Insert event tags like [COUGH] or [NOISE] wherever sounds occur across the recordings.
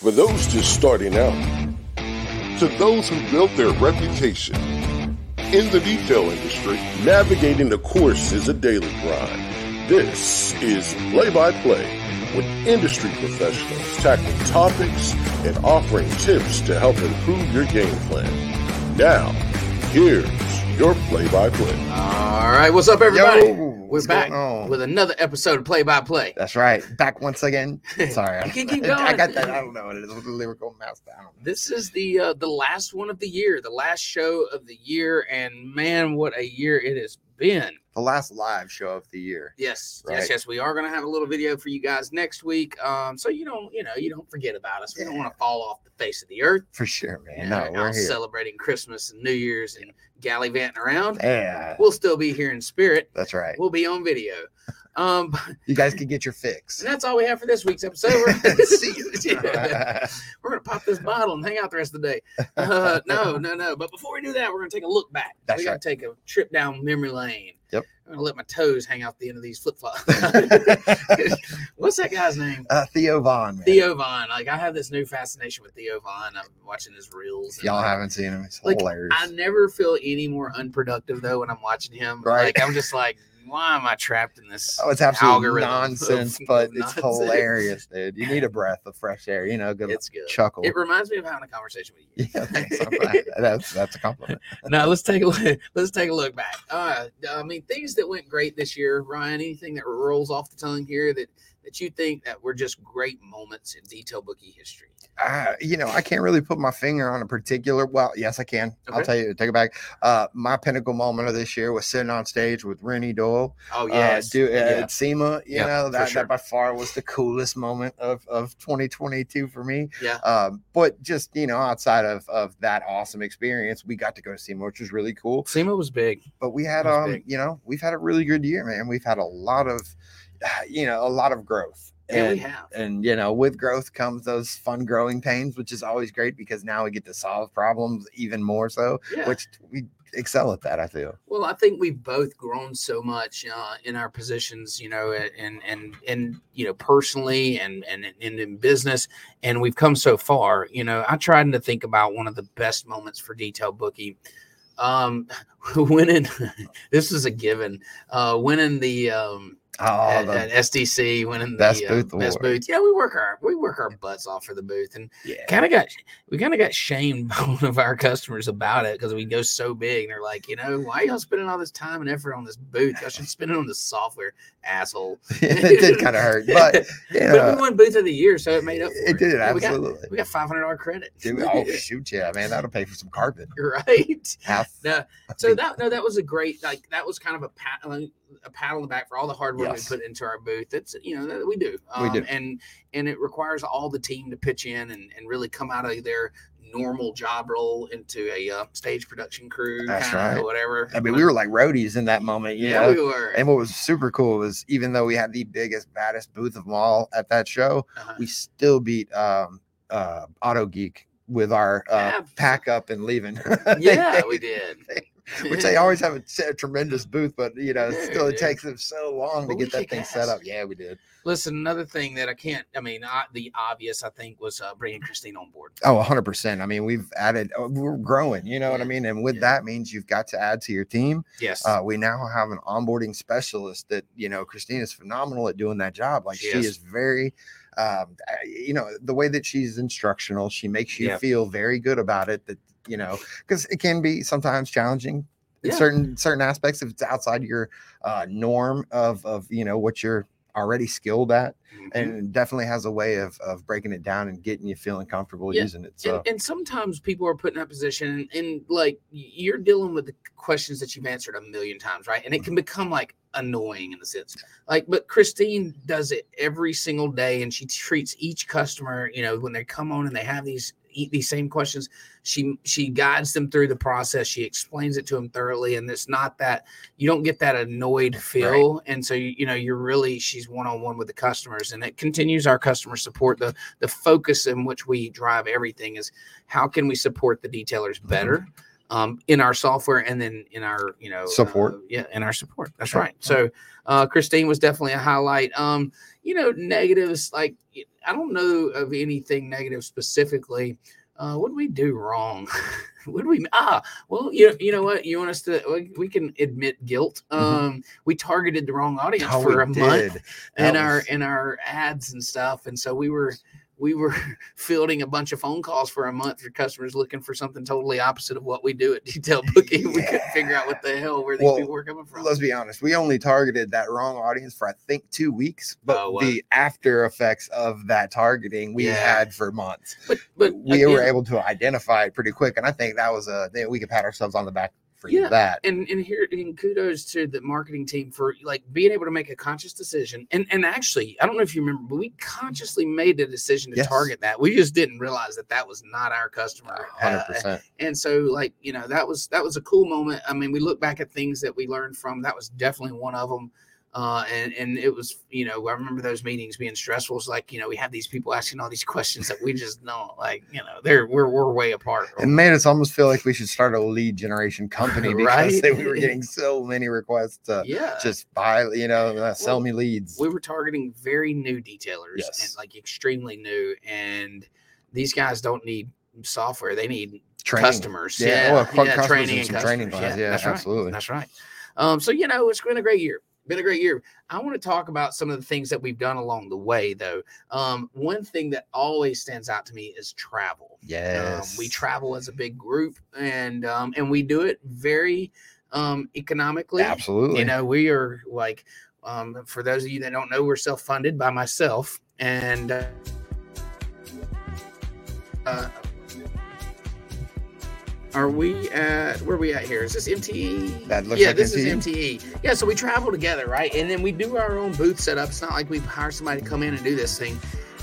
For those just starting out, to those who built their reputation. In the detail industry, navigating the course is a daily grind. This is Play by Play with industry professionals tackling topics and offering tips to help improve your game plan. Now, here's your play by play. All right, what's up, everybody? Yo, We're what's back with another episode of Play by Play. That's right. Back once again. [LAUGHS] Sorry. You can keep going. I got that. I don't know what it is the lyrical mouse. I don't know. This is the uh, the last one of the year, the last show of the year, and man, what a year it has been. The last live show of the year. Yes, Right. yes, yes. We are going to have a little video for you guys next week, um, so you don't, you know, you don't forget about us. We don't want to fall off the face of the earth. For sure, man. No, we're here. celebrating Christmas and New Year's and gallivanting around. Yeah, We'll still be here in spirit. that's right. We'll be on video. Um, You guys can get your fix. and [LAUGHS] that's all we have for this week's episode. We're- [LAUGHS] See you. Yeah. [LAUGHS] we're gonna pop this bottle and hang out the rest of the day. Uh, no, no, no. But before we do that, we're gonna take a look back. That's we gotta right. take a trip down memory lane. Yep. I'm gonna let my toes hang out the end of these flip flops. What's that guy's name? uh, Theo Von. Man. Theo Von. Like I have this new fascination with Theo Von. I'm watching his reels. and, Y'all like, haven't seen him. It's like, hilarious. I never feel any more unproductive though when I'm watching him. Right. Like I'm just like, why am I trapped in this? Oh, it's absolute algorithm nonsense, [LAUGHS] but it's nonsense. hilarious, dude. You need a breath of fresh air. You know, good It's good. chuckle. It reminds me of having a conversation with you. yeah, thanks. I'm [LAUGHS] that's that's a compliment. [LAUGHS] now let's take a look. Let's take a look back. Uh, I mean, things that went great this year, Ryan. Anything that rolls off the tongue here that that you think that were just great moments in detail bookie history? Uh, you know, I can't really put my finger on a particular. Well, yes, I can. I'll tell you. Take it back. Uh, my pinnacle moment of this year was sitting on stage with Renny Doyle. Oh uh, do, uh, yeah. at SEMA. You Yeah, know that, sure. that by far was the coolest moment of of 2022 for me. yeah. Um, but just you know, outside of of that awesome experience, we got to go to SEMA, which was really cool. SEMA was big. But we had um, big. you know, we've had a really good year, man. We've had a lot of, you know, a lot of growth. Yeah, we And- have. and you know with growth comes those fun growing pains which is always great because now we get to solve problems even more so Yeah. which we excel at that i feel Well, I think we've both grown so much uh, in our positions, you know, and and and you know, personally and and and in business, and we've come so far. You know, I tried to think about one of the best moments for detail bookie. Um, [LAUGHS] winning, [LAUGHS] this is a given. Uh, winning the um oh at, the, at SDC, winning Best the booth uh, best booth. Yeah, we work our we work our butts off for the booth, and yeah kind of got we kind of got shamed [LAUGHS] by one of our customers about it because we go so big and they're like, you know, why y'all spending all this time and effort on this booth? Y'all should spend it on the software, asshole. [LAUGHS] it did kind of hurt but [LAUGHS] yeah But we won booth of the year, so it made up. For it did Yeah, we got- absolutely We got five hundred dollar credit. Dude, oh shoot yeah man that'll pay for some carpet right. half No, so that no, that was a great like that was kind of a pat a pat on the back for all the hard work Yes. we put into our booth. That's you know that we do. Um, We do. and and it requires all the team to pitch in and, and really come out of their normal job role into a uh, stage production crew. That's right. Whatever. i mean we were like roadies in that moment you yeah, know we were. and what was super cool was even though we had the biggest baddest booth of them all at that show Uh-huh. we still beat um uh Autogeek with our uh, Abs- pack up and leaving [LAUGHS] yeah, we did. Which they always have a tremendous booth, but you know, still [LAUGHS] it takes them so long But to get that thing set up. Yeah, we did. Listen, another thing that I can't. I mean, uh, the obvious I think was uh, bringing Christine on board. Oh, 100%. I mean, we've added, uh, we're growing, you know what I mean? And with yeah. that means you've got to add to your team. Yes. Uh, we now have an onboarding specialist that, you know, Christine is phenomenal at doing that job. Like She she is. is very, um, uh, you know, the way that she's instructional, she makes you Yeah. feel very good about it that, you know, because it can be sometimes challenging in certain certain aspects if it's outside your uh, norm of of you know what you're already skilled at Mhm. and definitely has a way of of breaking it down and getting you feeling comfortable Yeah, using it so. and, and sometimes people are put in that position and, and like you're dealing with the questions that you've answered a million times right? And it can become like annoying in the sense. Like but christine does it every single day and she treats each customer you know when they come on and they have these e- these same questions she she guides them through the process she explains it to them thoroughly and it's not that you don't get that annoyed feel and so you, you know you're really she's one-on-one with the customers and it continues our customer support the the focus in which we drive everything is how can we support the detailers better um, in our software and then in our you know Support. uh, yeah, in our support. That's right. So uh, Christine was definitely a highlight. Um, you know, negatives like I don't know of anything negative specifically. Uh, what did we do wrong? [LAUGHS] what did we ah? Well, you you know what? You want us to? we- can admit guilt. Mhm. Um, we targeted the wrong audience Oh, for a month did. in That our was- in our ads and stuff and so we were we were [LAUGHS] fielding a bunch of phone calls for a month for customers looking for something totally opposite of what we do at [LAUGHS] detail booking we couldn't figure out what the hell where these Well, people were coming from Let's be honest. We only targeted that wrong audience for I think two weeks, but Oh, wow. the after effects of that targeting we Yeah. had for months. but but We were able to identify it pretty quick, and I think that was a we could pat ourselves on the back for Yeah. that. and and here and kudos to the marketing team for like being able to make a conscious decision and and actually i don't know if you remember but we consciously made the decision to Yes. target that we just didn't realize that that was not our customer Hundred Uh, percent. and so like you know that was that was a cool moment i mean we look back at things that we learned from that was definitely one of them uh and and it was you know i remember those meetings being stressful it's like you know we have these people asking all these questions that we just don't like you know they're we're, we're way apart It made us almost feel like we should start a lead generation company [LAUGHS] because Right? we were getting so many requests to yeah just buy, you know, uh, sell Well, me leads. we were targeting very new detailers and Yes. like extremely new and these guys don't need software they need Training. customers Yeah, yeah, well, yeah, customers training and and some training customers. plans. Yeah, that's right. absolutely. That's right. Um, so you know, it's been a great year. Been a great year. I want to talk about some of the things that we've done along the way, though. Um, one thing that always stands out to me is travel. Yes. Um, we travel as a big group, and um, and we do it very um, economically. Absolutely. You know, we are like, um, for those of you that don't know, we're self funded by myself, and uh, uh, are we at where are we at here? Is this MTE? That looks yeah, like this MTE. is MTE. Yeah, so we travel together, right? And then we do our own booth setup. It's not like we hire somebody to come in and do this thing.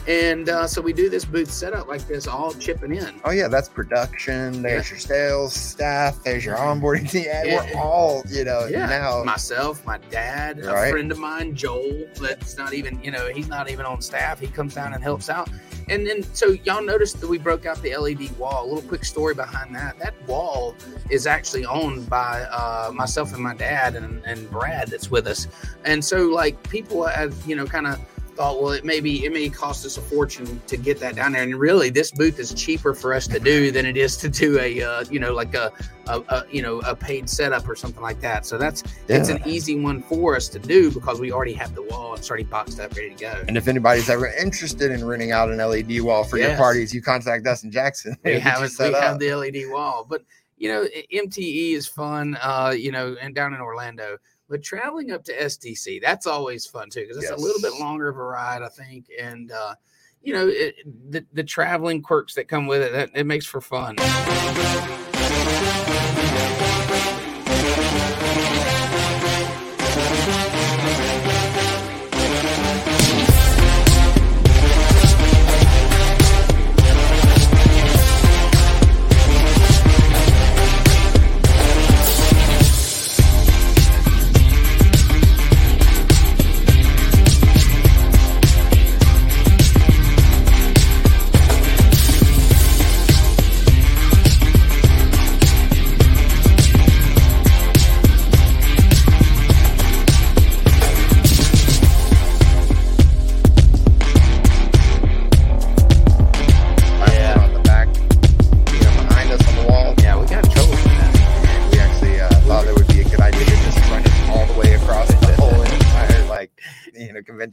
And uh, so we do this booth setup like this, all chipping in. Oh yeah, that's production. There's your sales staff. There's your onboarding team. Yeah, Yeah. We're all, you know, Yeah, now. myself, my dad, a friend of mine, Joel. That's not even, you know, he's not even on staff. He comes down and helps out. And then, so y'all noticed that we broke out the LED wall. A little quick story behind that. That wall is actually owned by uh, myself and my dad and, and Brad that's with us. And so, like, people have, you know, kind of thought, well, it may be, it may cost us a fortune to get that down there. And really, this booth is cheaper for us to do than it is to do a, uh, you know, like a, a, a, you know, a paid setup or something like that. So that's, it's an easy one for us to do because we already have the wall. It's already boxed up, ready to go. And if anybody's ever interested in renting out an LED wall for your parties, you contact us in Jackson. [LAUGHS] we have it, we have the LED wall, but you know, MTE is fun. Uh, you know, and down in Orlando, but traveling up to SDC, that's always fun too because it's a little bit longer of a ride, I think, and uh, you know, it, the the traveling quirks that come with it, that, it makes for fun.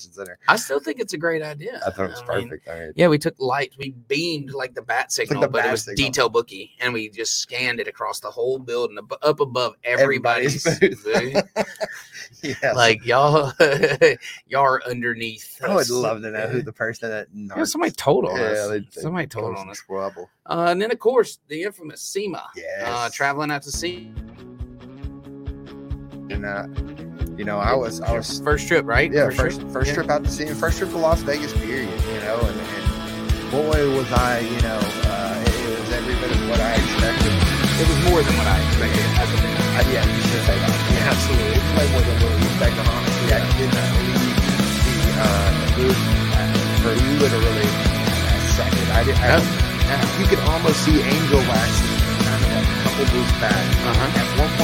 Convention center. I still think it's a great idea. I thought it was I mean, perfect. I mean, Yeah, we took lights. We beamed like the bat signal, the but it was signal. detail bookie, and we just scanned it across the whole building, ab- up above everybody's, Everybody's. [LAUGHS] Like y'all, [LAUGHS] y'all are underneath. I would love to know who the person that Yeah, somebody told on Yeah, us. they- they somebody told on us. trouble. Uh, and then of course the infamous SEMA. Yes. Uh, traveling out to SEMA. and uh, you know, I was, I was, First trip, right? yeah, first, trip? first Yeah. trip out to see, first trip to Las Vegas, period. You know, and, and boy, was I, you know, uh, it, it was every bit of what I expected. It was more than what I expected. A. Uh, yeah, you should say that. Yeah, absolutely. It's way more than what we expected, honestly. I did not leave the uh, booth for literally a second. I did. I, Yeah. You could almost see Angel Wax kind of like come couple booths back. Uh-huh. At one point I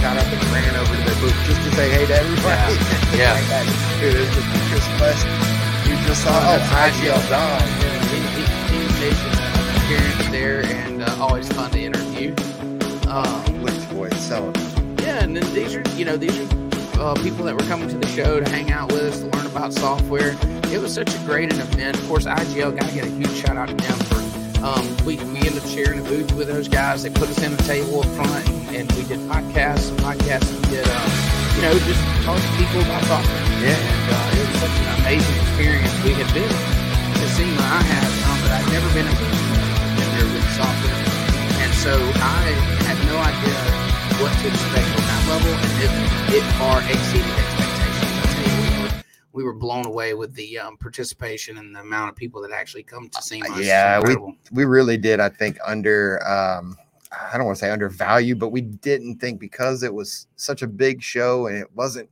got up and ran over to their booth just to say hey to everybody. Yeah. like that. Dude, it was just Chris West. You just saw Oh, that's IGL Don. He, he, he makes an appearance there and uh, always fun to interview. Um, Lift boy, selling. yeah, and then these are you know these are uh, people that were coming to the show to hang out with us to learn about software. It was such a great event. Of course, IGL got to get a huge shout out to them for. Um, we, we ended up sharing a booth with those guys. They put us in a table up front, and, we did podcasts, podcasts, and did um, you know just talk to people about software. Yeah. And uh, it was such an amazing experience. We had been to SEMA, I had, um, but I'd never been in been there with software. And so I had no idea what to expect on that level, and it, it far exceeded expectations. I tell you, we were, blown away with the um, participation and the amount of people that actually come to see It's Yeah, we- we really did i think under um i don't want to say undervalued but we didn't think because it was such a big show and it wasn't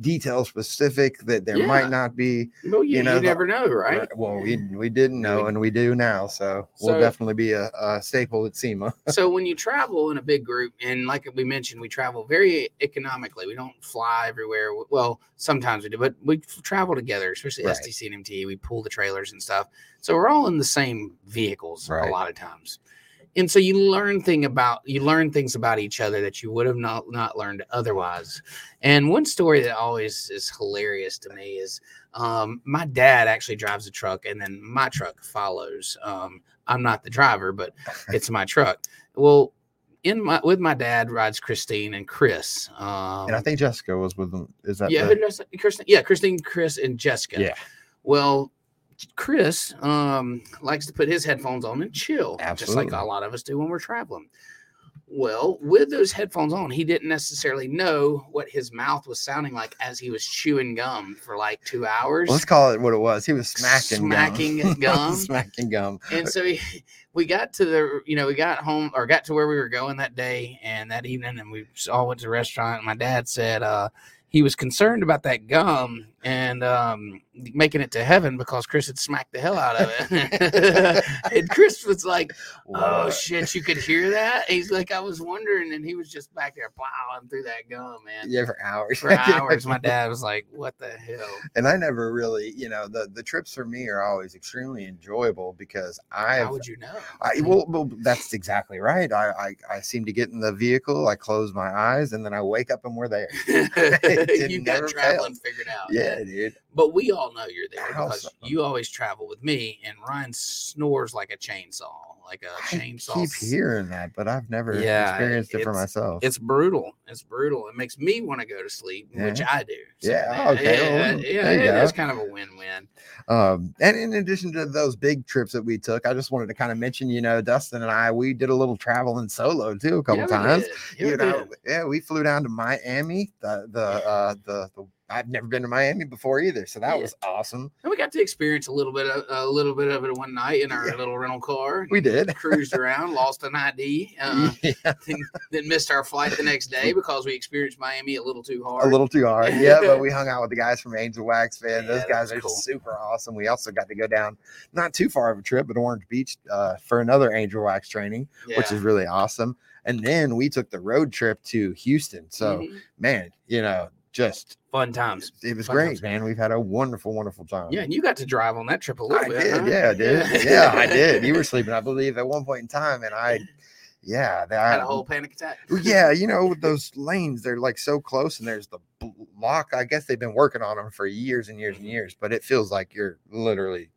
detail specific that there Yeah. might not be well, you, you know, you never know, right? well we we didn't know and we do now so we'll definitely be a, a staple at sema [LAUGHS] so when you travel in a big group and like we mentioned we travel very economically we don't fly everywhere well sometimes we do but we travel together especially Right. stc and mt we pull the trailers and stuff so we're all in the same vehicles Right. a lot of times and so you learn thing about you learn things about each other that you would have not not learned otherwise and one story that always is hilarious to me is um, my dad actually drives a truck and then my truck follows um, i'm not the driver but [LAUGHS] it's my truck. Well, in my with my dad rides Christine and Chris. Um, and i think jessica was with them is that yeah, the- Christine, yeah, Christine, Chris, and Jessica. yeah Well, Chris um, likes to put his headphones on and chill, just like a lot of us do when we're traveling. Well, with those headphones on, he didn't necessarily know what his mouth was sounding like as he was chewing gum for like two hours. let's call it what it was he was smacking Smacking [LAUGHS] gum. gum. smacking gum and so we, we got to the you know we got home or got to where we were going that day and that evening and we all went to the restaurant and my dad said uh he was concerned about that gum and um making it to heaven because chris had smacked the hell out of it. [LAUGHS] And chris was like oh What? shit you could hear that? He's like i was wondering and he was just back there plowing through that gum man. Yeah for hours. For hours. My [LAUGHS] dad was like what the hell? And I never really, you know, the the trips for me are always extremely enjoyable because I've, how would you know? I well, well, that's exactly right. I, I I seem to get in the vehicle, I close my eyes, and then I wake up and we're there. [LAUGHS] You never got traveling figured out. Yeah, dude. But we all know you're there because so? you always travel with me, and Ryan snores like a chainsaw, like a I chainsaw. keep hearing that, but I've never Yeah, experienced it for myself. It's brutal. It's brutal. It makes me want to go to sleep, which I do. Yeah, okay, Yeah, well, yeah, there you it go. is kind of a win-win. Um, and in addition to those big trips that we took, I just wanted to kind of mention, you know, Dustin and I, we did a little traveling solo too a couple Yeah, times. Yeah, you we know, did. yeah, we flew down to Miami. The the uh the, the I've never been to Miami before either, so that Yeah. was awesome. And we got to experience a little bit of a little bit of it one night in our Yeah. little rental car. We did. cruised around, lost an ID, uh, [LAUGHS] yeah, then, then missed our flight the next day because we experienced Miami a little too hard. a little too hard. Yeah, but we hung out with the guys from Angel Wax, Fan. [LAUGHS] Those guys are cool. super awesome. We also got to go down not too far of a trip, but Orange Beach uh, for another Angel Wax training, which is really awesome. And then we took the road trip to Houston. So, Mhm. man, you know, just fun times. it was Fun great, times. man. We've had a wonderful, wonderful time. Yeah, and you got to drive on that trip a little I bit. did, huh? yeah, dude. Yeah, I [LAUGHS] did. You were sleeping, I believe, at one point in time, and I, [LAUGHS] yeah, that had a whole panic attack. Yeah, you know, with those lanes, they're like so close, and there's the block. I guess they've been working on them for years and years and mm-hmm. years, but it feels like you're literally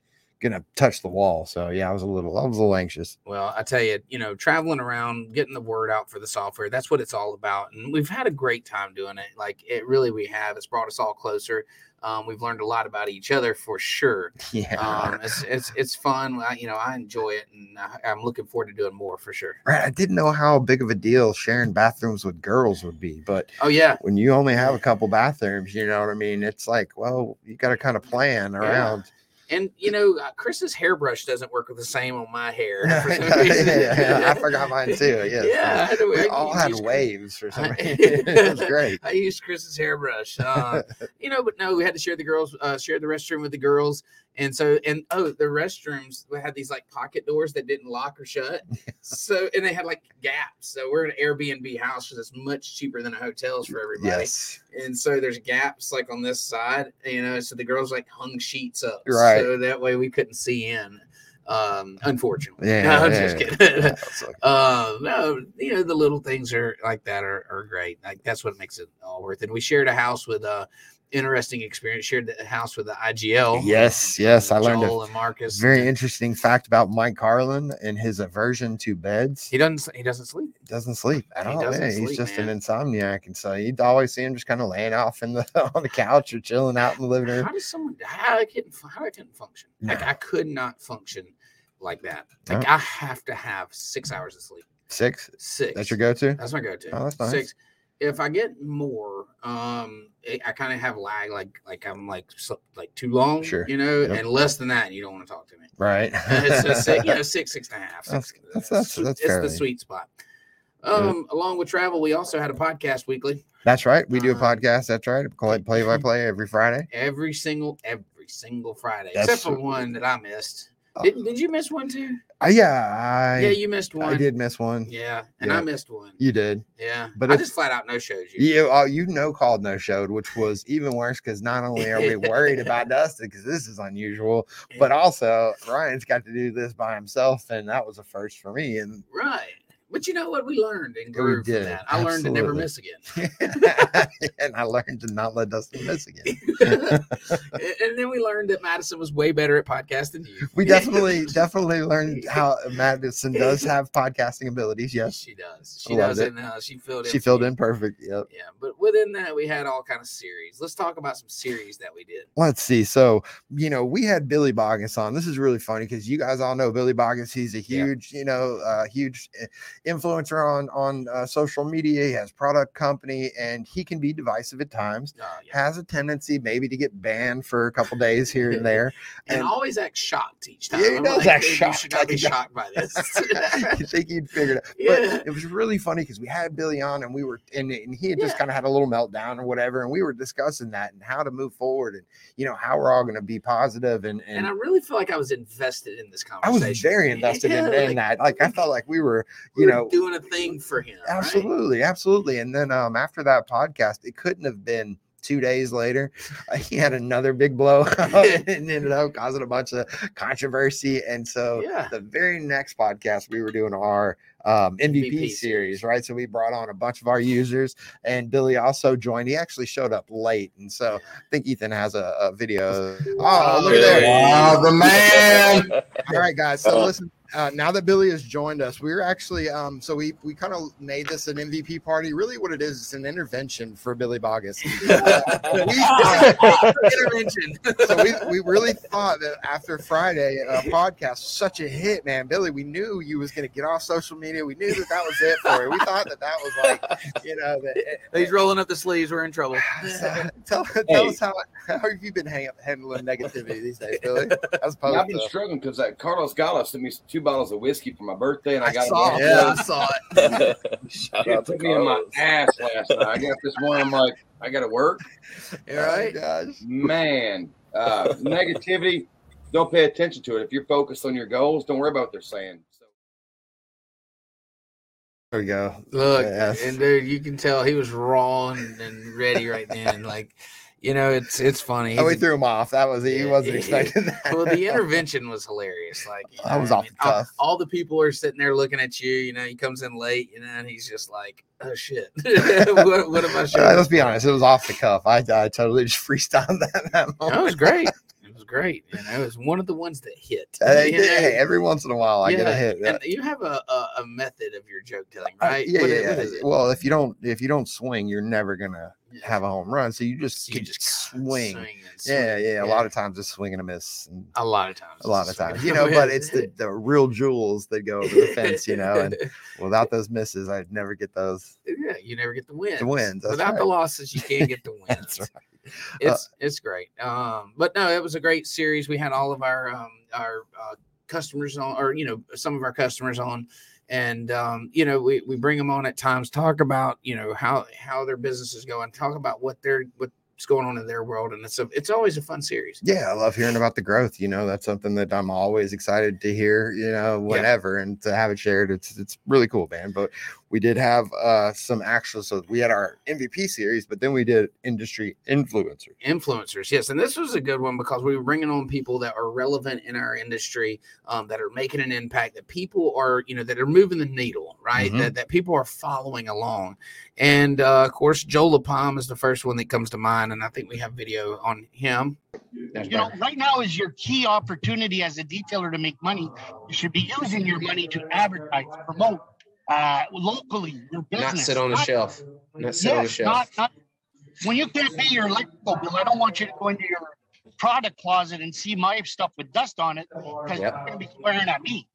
gonna touch the wall. So yeah, I was a little, I was a little anxious. Well, I tell you, you know, traveling around, getting the word out for the software, that's what it's all about. And we've had a great time doing it. Like it really we have. It's brought us all closer. Um, we've learned a lot about each other for sure. [LAUGHS] Yeah, Um, it's it's it's fun. I, you know, I enjoy it, and I, I'm looking forward to doing more for sure. right. I didn't know how big of a deal sharing bathrooms with girls would be, but Oh yeah, when you only have a couple bathrooms, you know what I mean. It's like, well, you got to kind of plan around. And you know, uh, Chris's hairbrush doesn't work with the same on my hair. yeah, [LAUGHS] for some reason. yeah, [LAUGHS] I forgot mine too. Yes. Yeah, had we I all had waves for some reason. [LAUGHS] it was great. I used Chris's hairbrush. Uh, you know, but no, we had to share the girls, uh, share the restroom with the girls. And so, and oh, the restrooms had these like pocket doors that didn't lock or shut. [LAUGHS] So, and they had like gaps. So we're in an Airbnb house because it's much cheaper than a hotel's for everybody. Yes. And so there's gaps like on this side, you know. So the girls like hung sheets up, Right. So that way we couldn't see in. Um, unfortunately, Yeah, [LAUGHS] No, I'm yeah, just yeah. kidding. [LAUGHS] Like- uh, no, you know the little things are like that are, are great. Like that's what makes it all worth it. And we shared a house with a interesting experience. Shared the house with the IGL. Yes, yes, I learned a Joel and Marcus. Very interesting fact about Mike Carlin and his aversion to beds. He doesn't. He doesn't sleep. doesn't sleep at He all. yeah, he's just man. an insomniac, and so you'd always see him just kind of laying off in the [LAUGHS] on the couch or chilling out in the living room. How does someone? How I couldn't? How I couldn't function? Like I could not function like that. Like No. I have to have six hours of sleep. Six. Six. That's your go-to. That's my go-to. Oh, that's nice. Six. If I get more, um, I- I kind of have lag, like like I'm like so, like too long, Sure. you know, Yep. and less than that, you don't want to talk to me. Right. [LAUGHS] it's a six, [LAUGHS] you know, six, six and a half. That's- Six, that's- that's- swe- that's it's fairly- the sweet spot. Um, along with travel, we also had a podcast weekly. That's right. We do a Um, podcast. That's right. Play play by play every Friday. every single every single Friday, That's- except for one that I missed. Uh, Did, did you miss one too? Uh, yeah, I yeah, you missed one. I did miss one. Yeah, and Yeah. I missed one. You did. Yeah, But I just flat out no shows you. You uh, you know called no showed, which was even worse because not only are we [LAUGHS] worried about Dustin because this is unusual, but also Ryan's got to do this by himself, and that was a first for me. And Right. But you know what? We learned and grew from that. I learned to never miss again. [LAUGHS] and I learned to not let Dustin miss again. [LAUGHS] and then we learned that Madison was way better at podcasting than you. We definitely definitely learned [LAUGHS] how Madison does have podcasting abilities. Yes, She does. She does it. it. now. She filled in. she filled in perfect. Yep. Yeah, but within that, we had all kind of series. Let's talk about some series that we did. Let's see. So, you know, we had Billy Boggess on. This is really funny because you guys all know Billy Boggess. He's a Yeah. huge, you know, uh, huge uh, influencer on on uh, social media. He has product company, and he can be divisive at times. Uh, yeah. Has a tendency maybe to get banned for a couple days here and there. [LAUGHS] And, and- always act shocked each time. Yeah, he I'm does like, act "Dude, You shocked, should not be [LAUGHS] shocked by this. [LAUGHS] you think he'd figure it out. Yeah. But it was really funny because we had Billy on and we were and, and he had just Yeah. kind of had a little meltdown or whatever. And we were discussing that and how to move forward and you know how we're all gonna be positive and and, and I really feel like I was invested in this conversation. I was very invested in, Yeah, in like, that. Like I felt like we were, you were know, doing a thing for him. right? absolutely, absolutely. And then um after that podcast, it couldn't have been two days later. [LAUGHS] Uh, he had another big blow [LAUGHS] [LAUGHS] and ended up causing a bunch of controversy. And so Yeah. the very next podcast we were doing our um, MVP, MVP series, series. right? So we brought on a bunch of our users, and Billy also joined. He actually showed up late, and so I think Ethan has a, a video. Oh, look at there! Wow, the man. All right, guys. So Uh. listen, uh, now that Billy has joined us, we're actually um, so we we kind of made this an MVP party. Really, what it is, it's an intervention for Billy Boggess. Uh, [LAUGHS] we, Intervention. so we, we really thought that after Friday uh, podcast such a hit, man, Billy, we knew you was going to get off social media. We knew that that was it for you. We thought that that was like, you know, that, [LAUGHS] He's rolling up the sleeves. We're in trouble. so, tell, tell Hey. us how, how have you been hang, handling negativity these days, Billy? As Yeah, I've been struggling because that Carlos Gala sent me two bottles of whiskey for my birthday, and I, I got saw them it. all. Yeah, I saw it. [LAUGHS] Shout It out to took me in my ass last night. I got this one. I'm like, I got to work. [LAUGHS] All right. Oh. Man, uh, negativity. Don't pay attention to it. If you're focused on your goals, don't worry about what they're saying. So, There we go. Look, Yes. and dude, you can tell he was raw and, and ready right then. Like, you know, it's it's funny. Oh, we threw him off. That was he wasn't expecting that. well, the [LAUGHS] intervention was hilarious. Like you That know was what I off mean? the all, cuff. all the people are sitting there looking at you. You know, he comes in late, you know, and he's just like, "Oh shit, [LAUGHS] what, what am I showing?" let's be honest, it was off the cuff. I, I totally just freestyled that. that moment. That was great. Great. You know, it was one of the ones that hit. Hey, you know? hey, every once in a while, I get a hit. And you have a, a, a method of your joke telling, Uh, right? yeah, What yeah, what yeah. Well, if you don't if you don't swing, you're never gonna Yeah. have a home run. So you just you just swing. and Yeah, swing. yeah, A lot of times it's swing and a miss. And a lot of times, a lot of times, you know. But it's the, the real jewels that go over the fence, you know. And [LAUGHS] without those misses, I'd never get those. yeah, you never get the wins. wins, that's Without the losses, you can't get the [LAUGHS] wins. That's right. [LAUGHS] It's it's great. Um, but no, it was a great series. We had all of our um our uh, customers on, or you know, some of our customers on, and um, you know, we we bring them on at times, talk about you know how how their business is going, talk about what they're what what's going on in their world, and it's a, it's always a fun series. Yeah, I love hearing about the growth. You know, that's something that I'm always excited to hear. You know, whenever and to have it shared, it's it's really cool, man. But we did have uh some actual. So we had our MVP series, but then we did industry influencers. Influencers, yes, and this was a good one because we were bringing on people that are relevant in our industry, um, that are making an impact, that people are, you know, that are moving the needle, right? Mhm. That that people are following along, and uh, of course, Joel LaPalm is the first one that comes to mind, and I think we have video on him. you know, right now is your key opportunity as a detailer to make money. You should be using your money to advertise, promote uh, locally your business. Not sit on the Not- shelf. Not sit on the Yes, shelf. not, not when you can't pay your electrical bill. I don't want you to go into your product closet and see my stuff with dust on it because Yep. you're going to be swearing at me.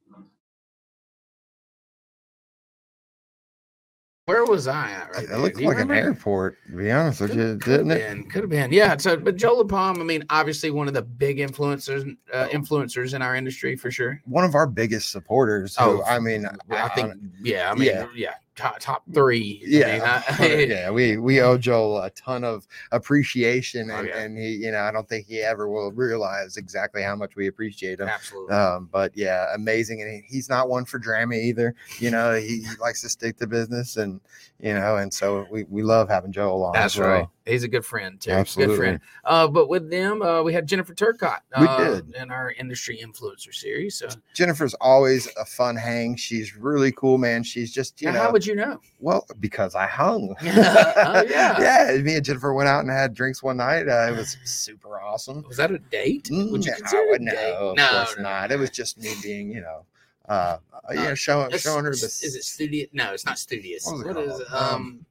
Where was I at? Right It looked like an airport, to be honest with you, didn't it? could have been, yeah. So, but Joel LaPalm, I mean, obviously one of the big influencers, uh, influencers in our industry for sure. One of our biggest supporters. Who, Oh, I mean, I think, on- yeah, I mean, yeah, yeah. Top top three. I yeah, mean, I- [LAUGHS] yeah. [LAUGHS] We we owe Joel a ton of appreciation, Oh, and, yeah. and he, you know, I don't think he ever will realize exactly how much we appreciate him. absolutely. Um, but yeah, amazing, and he- he's not one for drama either. You know, he, he likes to stick to business, and you know, and so we, we love having Joel on. That's well. right. He's a good friend too. Absolutely. Good friend. Uh, but with them, uh, we had Jennifer Turcott. We uh, did. in our industry influencer series. So, Jennifer's always a fun hang. She's really cool, man. She's just you now, know, how would you know? well because I hung. [LAUGHS] Oh, yeah. [LAUGHS] yeah. Me and Jennifer went out and had drinks one night. Uh, it was super awesome. Was that a date? Would you Mm, consider it a no, date? of no, course no, not. no, It was just me being, you know, uh, uh, you know, showing showing her is- this. Is it studious? No, it's not studious. What What is it? called? Um,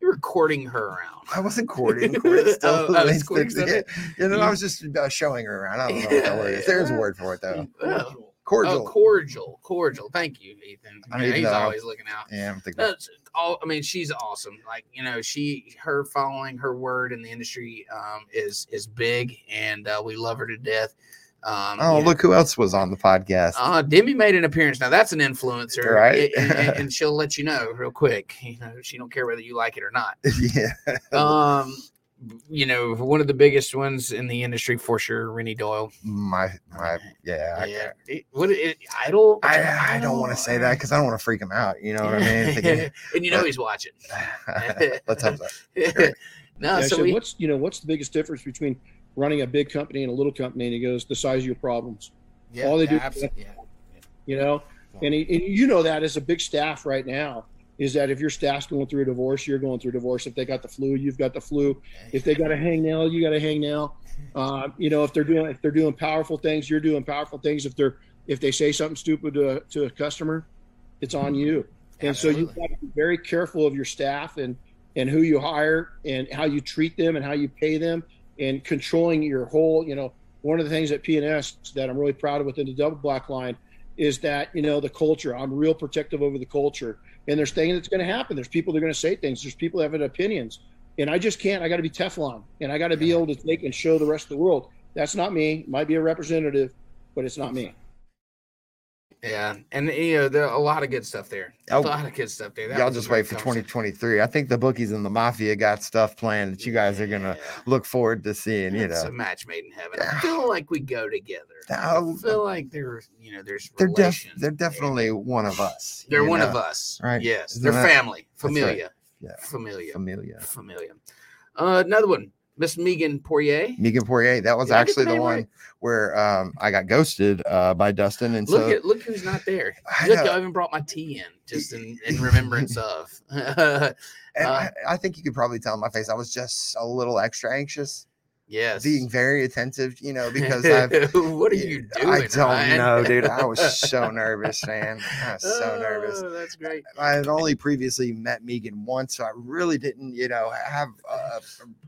you're recording her around. I wasn't courting. [LAUGHS] courting still Oh, it's means courting that- yeah, you know, You- I was just uh, showing her around. I don't know what that word is. [LAUGHS] There's a word for it though. [LAUGHS] Oh, Cordial. Oh, cordial, cordial. Thank you, Ethan. I Yeah, he's know. always looking out. yeah, I'm thinking. That's all. I mean, she's awesome. Like you know, she her following her word in the industry um, is is big, and uh, we love her to death. Um, oh, you know, look who else was on the podcast. Uh, Demi made an appearance. Now that's an influencer, Right. and, and- and [LAUGHS] she'll let you know real quick. You know, she don't care whether you like it or not. [LAUGHS] yeah. Um, you know, one of the biggest ones in the industry for sure, Renny Doyle. My my yeah. I- yeah, It- what it, idol? I, I don't want to say that because I don't want to freak him out. You know what I mean? [LAUGHS] Thinking, and you know he's watching. Let's hope so. no, Yeah, I so we, what's you know what's the biggest difference between running a big company and a little company? And he goes, the size of your problems. yeah, all they do- abs- yeah. You know, and, he, and you know that as a big staff right now is that if your staff's going through a divorce, you're going through a divorce. If they got the flu, you've got the flu. If they got a hangnail, you got a hangnail. [LAUGHS] Uh, you know, if they're doing if they're doing powerful things, you're doing powerful things. If they're if they say something stupid to a, to a customer, it's on you. And so you've got to be very careful of your staff and and who you hire and how you treat them and how you pay them and controlling your whole. You know, one of the things at P&S that I'm really proud of within the double black line is that you know the culture. I'm real protective over the culture. And there's things that's going to happen. There's people that are going to say things. There's people that have opinions, and I just can't. I got to be Teflon, and I got to be able to take and show the rest of the world that's not me. Might be a representative, but it's not me. Yeah, and you know there are a lot of good stuff there. Oh, a lot of good stuff there. That Y'all just wait for 2023. I think the bookies and the mafia got stuff planned that you guys are gonna Yeah. look forward to seeing. You know. It's a match made in heaven. I feel like we go together. I Oh, feel like there's, you know, there's they're def- they're definitely one of us. They're one know? of us. Right. Yes, Isn't they're that- family, right. familia, Yeah. familia, Familia. familia. Uh, another one, Miss Megan Poirier. Megan Poirier. That was Did actually the the one right? where um, I got ghosted uh, by Dustin, and Look so at look who's not there. I Look, know. I even brought my tea in just in, in remembrance [LAUGHS] of. [LAUGHS] and uh, I, I think you could probably tell in my face I was just a little extra anxious, yes. being very attentive, you know, because I've [LAUGHS] what are you doing? I don't Ryan? know, dude. I was so [LAUGHS] nervous, man. I was so nervous. Oh, that's great. I had only previously met Megan once, so I really didn't, you know, have a, a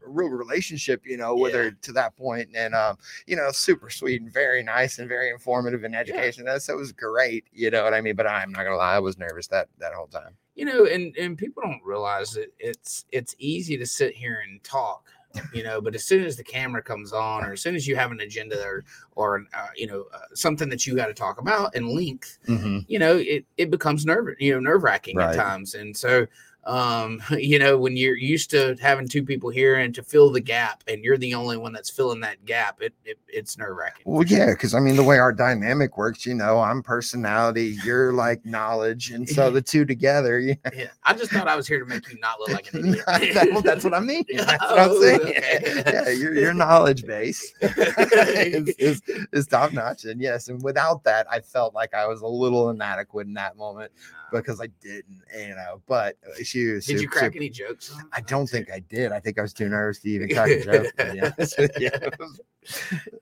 real relationship, you know, with Yeah. her to that point. And, um, you know, super sweet and very nice and very informative in education. So it was great, you know what I mean? But I'm not gonna lie, I was nervous that that whole time. you know and and people don't realize that it's it's easy to sit here and talk you know but as soon as the camera comes on or as soon as you have an agenda or or uh, you know uh, something that you got to talk about in length Mm-hmm. you know it it becomes nerve you know nerve wracking Right. at times and so um, [LAUGHS] you know, when you're used to having two people here and to fill the gap, and you're the only one that's filling that gap, it, it it's nerve wracking. Well, yeah, because I mean, the way our dynamic works, you know, I'm personality, you're like knowledge, and so [LAUGHS] the two together, yeah, [LAUGHS] Yeah, I just thought I was here to make you not look like an idiot. That- well, that's what I mean. That's what I'm Oh, saying. okay. Yeah, your your knowledge base is, is, is top notch, and yes, and without that, I felt like I was a little inadequate in that moment because I didn't, you know. But uh, she was. Did you crack super- any jokes? I don't think I did. I think I was too nervous to even crack a [LAUGHS] joke. to be honest with you.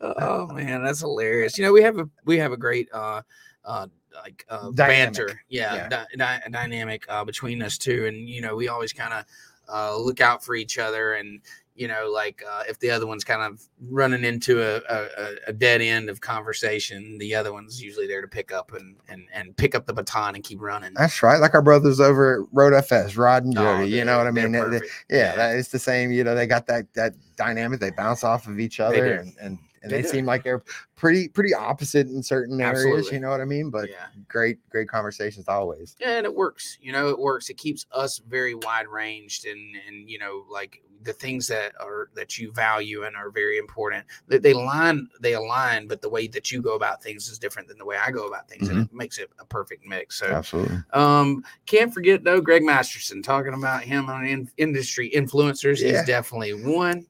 oh man, that's hilarious. You know, we have a we have a great uh uh like uh Dynamic. banter, yeah, Yeah. dy- dy- dynamic uh between us two, and you know, we always kind of uh look out for each other, and you know, like uh, if the other one's kind of running into a, a, a- dead end of conversation, the other one's usually there to pick up and and and pick up the baton and keep running. That's right. Like our brothers over at Road FS, Rod and Oh, you know what I mean? They- perfect. yeah, it's the same. You know, they got that that dynamic. They bounce off of each other, and and, and They they, seem like they're pretty pretty opposite in certain areas. Absolutely. You know what I mean? But yeah. great great conversations always. Yeah, and it works. You know, it works. It keeps us very wide ranged, and and you know, like the things that are that you value and are very important. That they align, they align, but the way that you go about things is different than the way I go about things, and it makes it a perfect mix. So, Absolutely. um, can't forget though, Greg Masterson talking about him on in, industry influencers Yeah. is definitely one.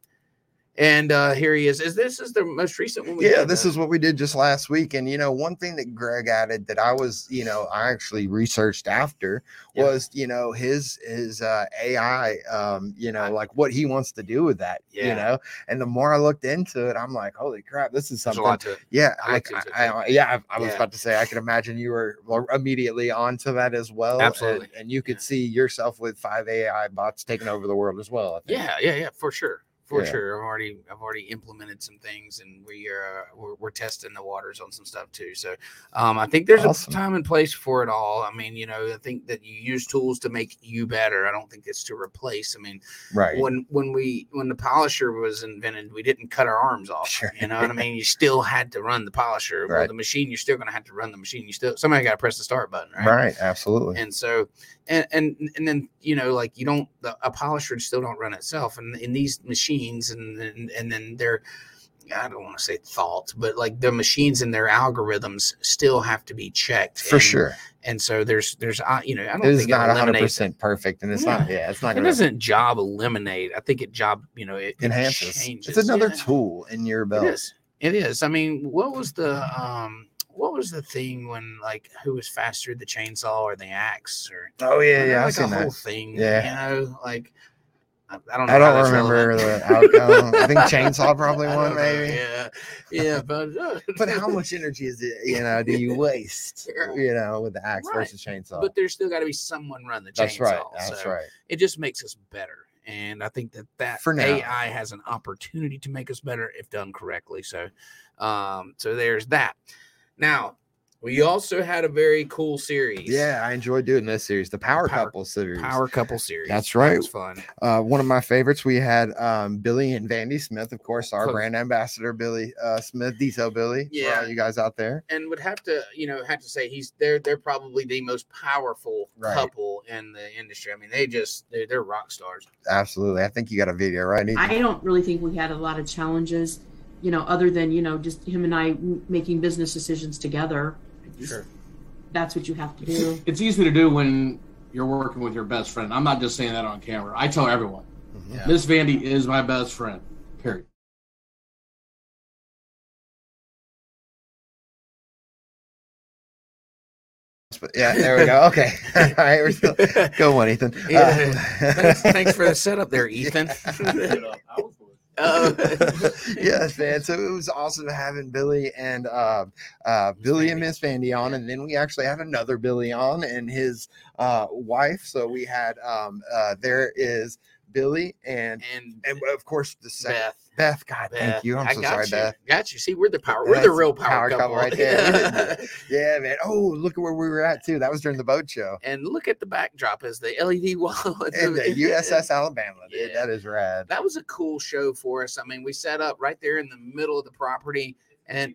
And uh here he is. Is this is the most recent one? we Yeah, this is what we did just last week. And you know, one thing that Greg added that I was, you know, I actually researched after Yeah. was, you know, his his uh AI, um, you know, like what he wants to do with that, Yeah. you know. And the more I looked into it, I'm like, holy crap, this is something. Yeah, I I, I, yeah, I, I was Yeah. about to say I can imagine you were immediately onto that as well. and- Absolutely. and, you could see yourself with five AI bots taking over the world as well. Yeah, yeah, yeah, for sure, for Yeah. sure. I've already, I've already implemented some things, and we are, uh, we're, we're testing the waters on some stuff too. So, um, I think there's Awesome. a time and place for it all. I mean, you know, I think that you use tools to make you better. I don't think it's to replace. I mean, right. when when we when the polisher was invented, we didn't cut our arms off. Sure. You know what I [LAUGHS] mean? You still had to run the polisher. Well, the machine, you're still going to have to run the machine. You still somebody got to press the start button, right? Right. Absolutely. and so and and and then you know like you don't the, a polisher still don't run itself and in these machines and and, and then they're I don't want to say thought, but like the machines and their algorithms still have to be checked For and- sure. And so there's there's you know I don't think It is think not 100 percent perfect, and it's Yeah. not. Yeah, it's not it doesn't job eliminate. I think it job you know it, it enhances. changes. It's another Yeah. tool in your belt. is. It is. I mean, what was the um what was the thing when like who was faster, the chainsaw or the axe or Oh yeah, yeah. I've like seen a whole that. thing. Yeah. You know, like I, I don't know. I don't remember the outcome. I think [LAUGHS] chainsaw probably won, know, maybe. Yeah. Yeah, but uh, [LAUGHS] But how much energy is it? You know, do you waste? [LAUGHS] You know, with the axe Right. versus chainsaw. but there's still got to be someone run the chainsaw. that's right. That's so right. It just makes us better. And I think that that For now. AI has an opportunity to make us better if done correctly. So, um, so there's that. Now, we also had a very cool series. Yeah, I enjoyed doing this series, the Power, Power- Couple series. Power Couple series. That's That right. was fun. Uh, one of my favorites. We had um, Billy and Vandy Smith, of course, our Cool. brand ambassador, Billy uh, Smith, Detail Billy. for Yeah. all you guys out there. and would have to, you know, have to say he's they're they're probably the most powerful Right. couple in the industry. I mean, they just they're, they're rock stars. Absolutely. I think you got a video, right? Ethan? I don't really think we had a lot of challenges, you know, other than, you know, just him and I making business decisions together. Sure. That's what you have to do. [LAUGHS] It's easy to do when you're working with your best friend. I'm not just saying that on camera. I tell everyone, Mhm. Yeah. Miss Vandy is my best friend. Period. But yeah, there we go. Okay. [LAUGHS] All right. We're still [LAUGHS] go one, Ethan. Yeah. Uh, thanks, thanks for the setup there, Ethan. Uh, [LAUGHS] yes, man. So it was awesome having Billy and uh, uh, Billy and Miss Vandy on, and then we actually had another Billy on and his uh, wife. So we had um, uh, there is Billy and and and of course the second Beth. Beth. God, Beth, thank you. I'm I so got sorry, you. Beth. Got you. See, we're the power. We're the real power, couple, right there. [LAUGHS] [LAUGHS] yeah, man. Oh, look at where we were at too. That was during the boat show and look at the backdrop as the LED [LAUGHS] wall. and the USS Alabama. Dude, Yeah. that is rad. that was a cool show for us. I mean, we set up right there in the middle of the property, and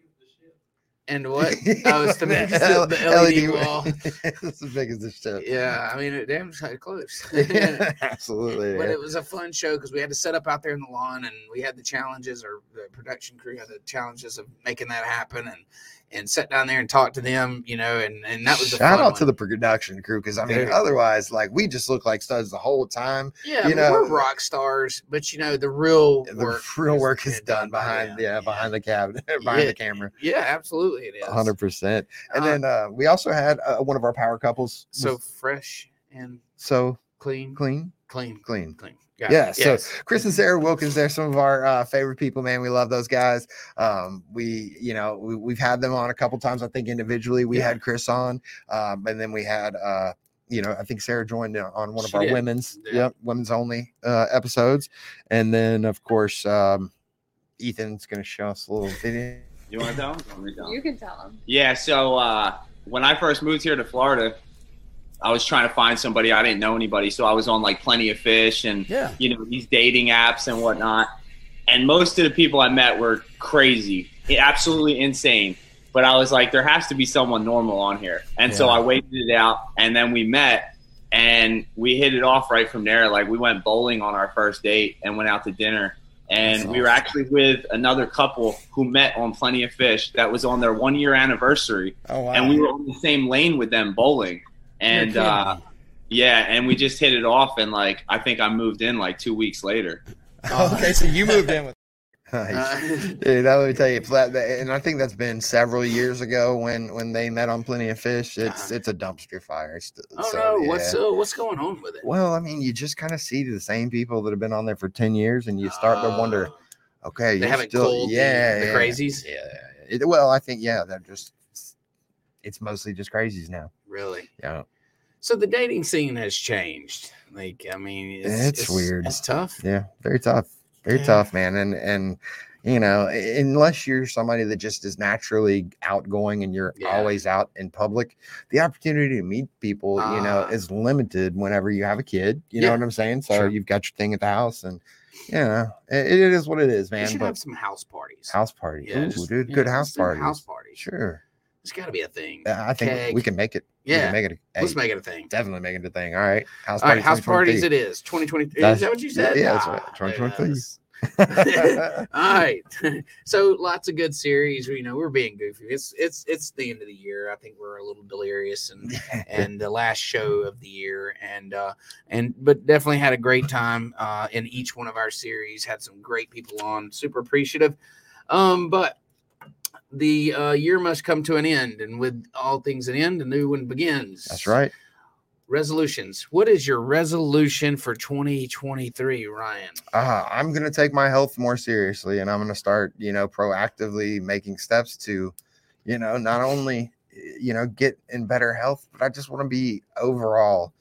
And what? Oh, it's to [LAUGHS] match the, the LED, wall. [LAUGHS] it's as big as this. Yeah, I mean, it damn sight close. [LAUGHS] Absolutely. but yeah. it was a fun show because we had to set up out there in the lawn and we had the challenges or the production crew had the challenges of making that happen and and sat down there and talked to them you know and and that was the Shout out to the production crew because I mean, Dude. otherwise, like we just look like studs the whole time. yeah I you mean, know- we're rock stars but you know the real The work real work is is done by behind, them. yeah, behind the cabinet, [LAUGHS] behind Yeah. the camera. yeah absolutely it is hundred percent. And Uh, then uh, we also had uh, one of our power couples. so fresh and so clean clean, clean clean. clean Got Yeah, it. so Yes. Chris and Sarah Wilkins, they're some of our uh, favorite people, man. We love those guys. Um, we, you know, we, we've had them on a couple times. I think individually we Yeah. had Chris on, um, and then we had, uh, you know, I think Sarah joined on- on one of She our did. women's, Yeah. yep, women's only uh, episodes, and then of course um, Ethan's going to show us a little video. You want to tell him? To tell him? You can tell him. Yeah, so uh, when I first moved here to Florida, I was trying to find somebody. I didn't know anybody, so I was on like Plenty of Fish and Yeah. you know these dating apps and whatnot. And most of the people I met were crazy, absolutely insane. But I was like, there has to be someone normal on here, and so I waited it out, and then we met, and we hit it off right from there. Like we went bowling on our first date and went out to dinner. And That's we were actually with another couple who met on Plenty of Fish. That was on their one year anniversary Oh wow! and we were on the same lane with them bowling. And uh, yeah, and we just hit it off. And like, I think I moved in like two weeks later. okay, so you moved in with. [LAUGHS] Nice. Uh, Dude, let me tell you, flat, and I think that's been several years ago when when they met on Plenty of Fish. It's it's a dumpster fire. Oh so, no yeah. what's uh, what's going on with it Well, I mean, you just kind of see the same people that have been on there for ten years, and you start to wonder, Oh. okay, they haven't still, culled the- yeah, the yeah, crazies? yeah. It, well, I think yeah, they're just it's mostly just crazies now. Really Yeah, So the dating scene has changed. Like, I mean, it's, It's weird. It's tough. yeah, very tough, very Yeah. tough, man. And and you know, unless you're somebody that just is naturally outgoing and you're Yeah. always out in public, the opportunity to meet people, you know, Ah. is limited whenever you have a kid. You know what I'm saying? So Sure. you've got your thing at the house, and you know, it, it is what it is, man. should But have some house parties. house party, Yeah, Ooh, just, dude, good house party. House parties. Sure, It's got to be a thing. Uh, I think Keg. we can make it. we Yeah. can make it. A, Let's make it a thing. definitely make it a thing. All right, house All right, house parties it is. 2023. That's- Is that what you said? yeah, that's Ah, right, 2023. yes. [LAUGHS] [LAUGHS] All right. [LAUGHS] so lots of good series. You know, we're being goofy. It's it's it's the end of the year. I think we're a little delirious and and the last show of the year and uh and but definitely had a great time uh in each one of our series had some great people on super appreciative um but the uh year must come to an end and with all things an end a new one begins. That's right. resolutions. What is your resolution for 2023 ryan? Uh, I'm going to take my health more seriously and I'm going to start, you know, proactively making steps to, you know, not only, you know, get in better health, but I just want to be overall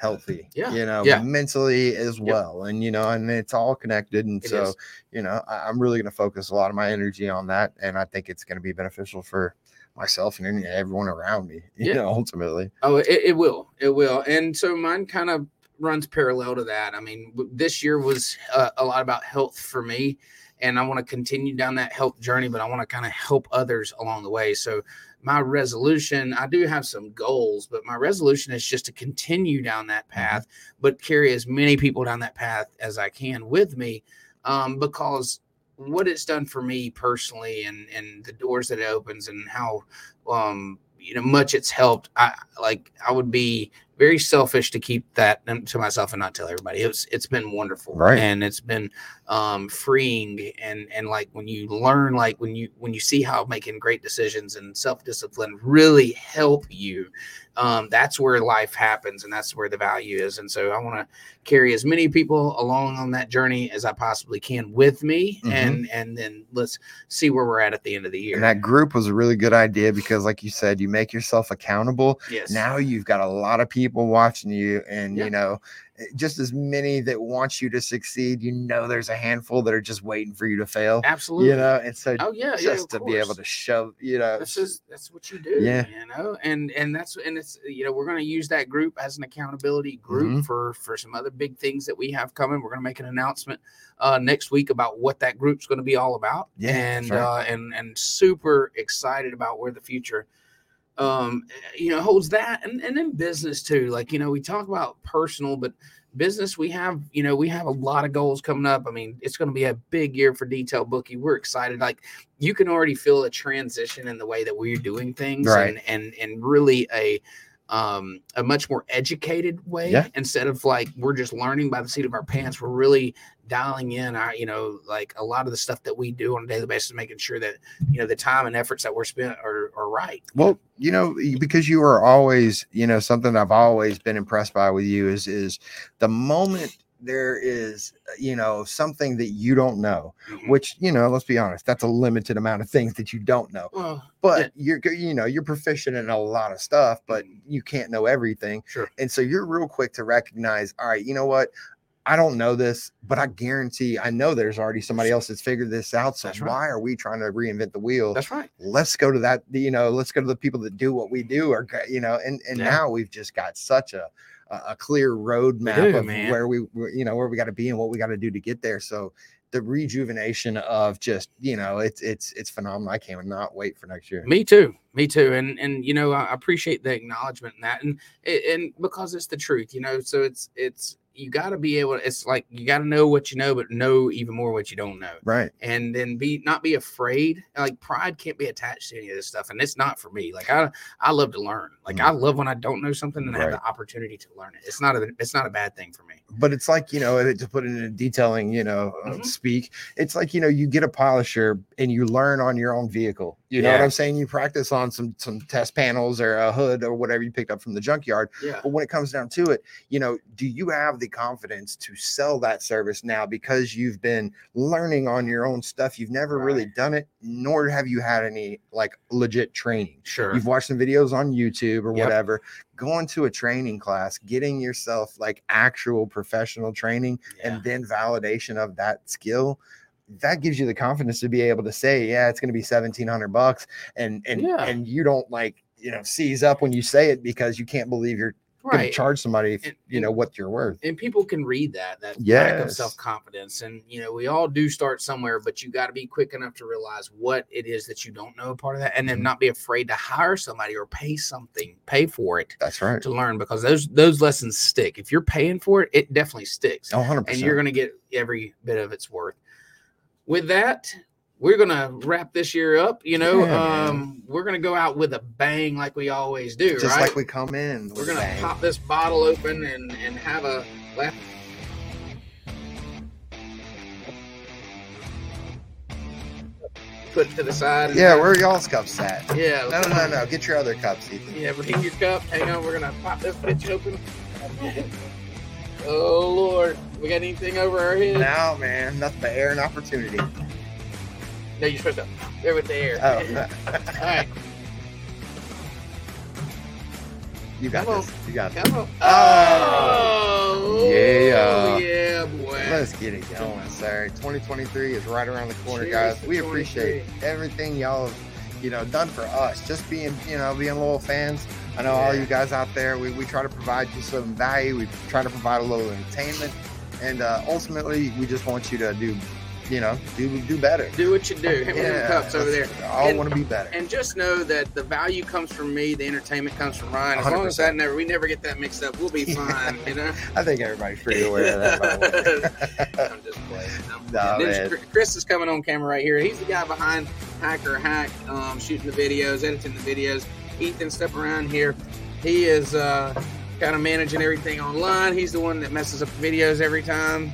healthy, Yeah, you know, yeah. mentally as Yep. well. And, you know, and it's all connected. And It so, is. you know, I, I'm really going to focus a lot of my energy on that. And I think it's going to be beneficial for myself and any- everyone around me, [LAUGHS] you Yeah. know, ultimately. Oh, it, it will. It will. And so mine kind of runs parallel to that. I mean, this year was uh, a lot about health for me, and I want to continue down that health journey, but I want to kind of help others along the way. So, my resolution, I do have some goals, but my resolution is just to continue down that path, but carry as many people down that path as I can with me, um, because what it's done for me personally and and the doors that it opens and how um you know much it's helped i like i would be very selfish to keep that to myself and not tell everybody it's it's been wonderful Right. and it's been um freeing and and like when you learn like when you when you see how making great decisions and self-discipline really help you um that's where life happens and that's where the value is and so i want to carry as many people along on that journey as i possibly can with me Mhm. and and then let's see where we're at at the end of the year And that group was a really good idea because, like you said, you make yourself accountable. yes now you've got a lot of people watching you and Yeah. you know just as many that want you to succeed. You know, there's a handful that are just waiting for you to fail. Absolutely. You know, and so Oh yeah, yeah. just of to be able to show, you know, that's just that's what you do Yeah. you know and and that's and it's you know we're going to use that group as an accountability group Mhm. for for some other big things that we have coming we're going to make an announcement uh next week about what that group's going to be all about Yeah, and uh and and super excited about where the future um you know holds that and and then business too like you know we talk about personal but business we have you know we have a lot of goals coming up i mean it's going to be a big year for detail bookie we're excited like you can already feel a transition in the way that we're doing things Right. and and and really a um a much more educated way Yeah. instead of like we're just learning by the seat of our pants we're really dialing in our you know like a lot of the stuff that we do on a daily basis making sure that you know the time and efforts that we're spent are, are right Well, you know, because you are always, you know, something I've always been impressed by with you is is the moment there is, you know, something that you don't know, Mhm. which, you know, let's be honest, that's a limited amount of things that you don't know. well But you're, you know, you're proficient in a lot of stuff, but you can't know everything. Sure. And so you're real quick to recognize, all right, you know what? I don't know this, but I guarantee I know there's already somebody else that's figured this out. So That's right. why are we trying to reinvent the wheel? that's right let's go to that you know let's go to the people that do what we do or you know and and Yeah. now we've just got such a a a clear roadmap do, of man. where we you know where we got to be and what we got to do to get there so the rejuvenation of just you know it's it's it's phenomenal i cannot wait for next year Me too. Me too. And and you know, I appreciate the acknowledgement in that. And and because it's the truth, you know. So it's it's you got to be able. To, It's like you got to know what you know, but know even more what you don't know. right And then be not be afraid. Like pride can't be attached to any of this stuff, and it's not for me. Like I I love to learn. Like I love when I don't know something and I have Mm. The opportunity to learn it. It's not a it's not a bad thing for me. but it's like you know to put it in a detailing you know uh, Mhm. speak it's like you know you get a polisher and you learn on your own vehicle you know what i'm saying you practice on some some test panels or a hood or whatever you picked up from the junkyard Yeah. but when it comes down to it you know do you have the confidence to sell that service now because you've been learning on your own stuff you've never really done it nor have you had any like legit training Sure. You've watched some videos on YouTube or Yep. whatever. Going to a training class, getting yourself like actual professional training Yeah. and then validation of that skill. That gives you the confidence to be able to say, yeah, it's going to be 1700 bucks. And, and, Yeah. and you don't like, you know, seize up when you say it because you can't believe you're going to charge somebody, if, And- you know, what you're worth. and people can read that that lack of self-confidence and you know we all do start somewhere but you got to be quick enough to realize what it is that you don't know a part of that and then Mhm. not be afraid to hire somebody or pay something pay for it That's right. to learn because those those lessons stick if you're paying for it it definitely sticks Oh, 100%. and you're going to get every bit of its worth with that we're gonna wrap this year up you know Yeah, um we're gonna go out with a bang like we always do just right like we come in. we're gonna bang. pop this bottle open and and have a laugh. Put to the side. Yeah, where are y'all's cups at? Yeah. No, no, no, no. Get your other cups, Ethan. Yeah, bring your cup. Hang on, we're gonna pop this bitch open. Oh Lord, we got anything over our head? No, man. Nothing but air and opportunity. No, you're supposed to. There with the air. Oh, [LAUGHS] All right, you got Come on. this. You got this. come on. Oh, Oh, yeah. yeah, boy. Let's get it going, sir. 2023 is right around the corner, Cheers guys. We appreciate everything y'all have, you know, done for us. Just being, you know, being loyal fans. I know all you guys out there. We, we try to provide you some value. We try to provide a little entertainment, and uh, ultimately, we just want you to do, you know, do do better. Do what you do. Hit them cups over there. I want to be better. And just know that the value comes from me, the entertainment comes from Ryan. As long as 100%. that never we never get that mixed up, we'll be fine. You know. [LAUGHS] I think everybody's pretty aware of that. By the way. [LAUGHS] [LAUGHS] I'm just playing. Playing. man. Chris is coming on camera right here. He's the guy behind Hacker Hack, um, shooting the videos, editing the videos. Ethan, step around here. He is uh, kind of managing everything online. He's the one that messes up videos every time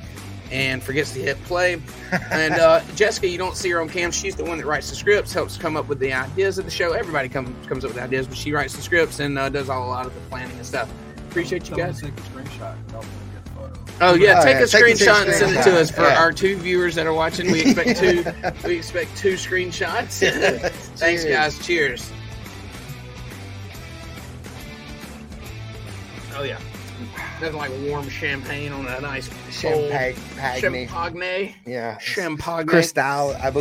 and forgets to hit play. [LAUGHS] And uh, Jessica, you don't see her on cam. She's the one that writes the scripts, helps come up with the ideas of the show. Everybody comes comes up with ideas, but she writes the scripts and uh, does all a lot of the planning and stuff. Appreciate you guys. Take a screenshot. Help me get the photo. Oh yeah, Oh, take yeah, a take screenshot and send it to us for Yeah. our two viewers that are watching. We expect two. [LAUGHS] we expect two screenshots. Thanks, guys. Cheers. Oh yeah. Nothing like warm champagne on a nice Champagne, Champagne. yeah, Champagne. Cristal. I